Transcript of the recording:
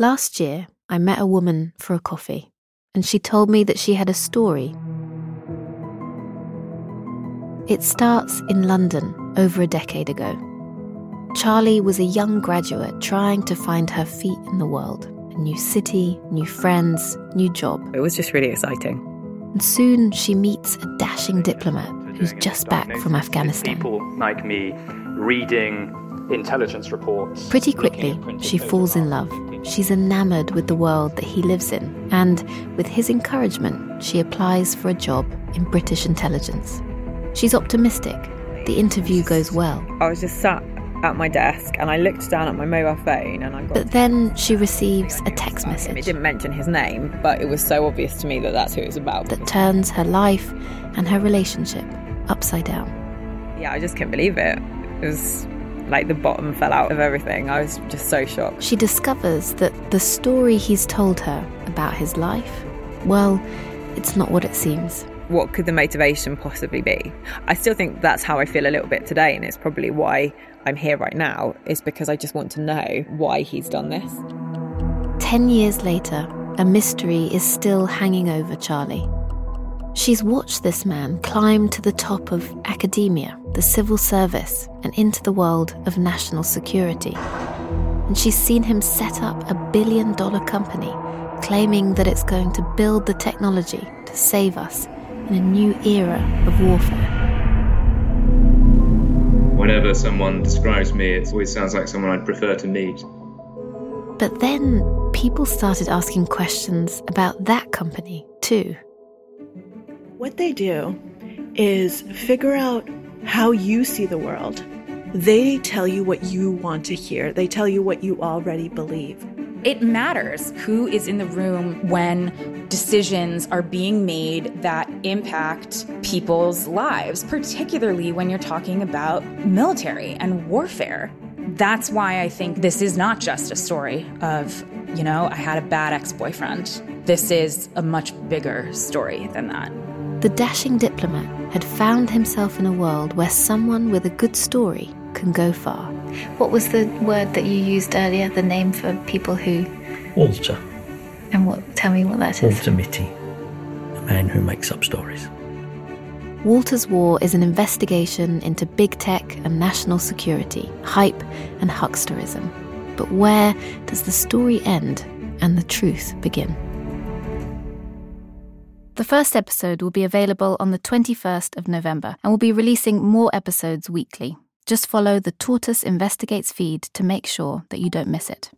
Last year, I met a woman for a coffee, and she told me that she had a story. It starts in London over a decade ago. Charlie was a young graduate trying to find her feet in the world a new city, new friends, new job. It was just really exciting. And soon she meets a dashing diplomat who's just back from Afghanistan. People like me reading intelligence reports. Pretty quickly, she falls in love. She's enamored with the world that he lives in, and with his encouragement, she applies for a job in British intelligence. She's optimistic. The interview goes well. I was just sat at my desk and I looked down at my mobile phone and I got. But then she receives a text message. It didn't mention his name, but it was so obvious to me that that's who it was about. that turns her life and her relationship upside down. Yeah, I just couldn't believe it. It was like the bottom fell out of everything. I was just so shocked. She discovers that the story he's told her about his life, well, it's not what it seems. What could the motivation possibly be? I still think that's how I feel a little bit today, and it's probably why I'm here right now, is because I just want to know why he's done this. Ten years later, a mystery is still hanging over Charlie. She's watched this man climb to the top of academia, the civil service, and into the world of national security. And she's seen him set up a billion dollar company, claiming that it's going to build the technology to save us in a new era of warfare. Whenever someone describes me, it always sounds like someone I'd prefer to meet. But then people started asking questions about that company, too. What they do is figure out how you see the world. They tell you what you want to hear, they tell you what you already believe. It matters who is in the room when decisions are being made that impact people's lives, particularly when you're talking about military and warfare. That's why I think this is not just a story of, you know, I had a bad ex boyfriend. This is a much bigger story than that. The dashing diplomat had found himself in a world where someone with a good story can go far. What was the word that you used earlier, the name for people who. Walter. And what? Tell me what that is. Walter Mitty. A man who makes up stories. Walter's War is an investigation into big tech and national security, hype and hucksterism. But where does the story end and the truth begin? The first episode will be available on the 21st of November and we'll be releasing more episodes weekly. Just follow the Tortoise Investigates feed to make sure that you don't miss it.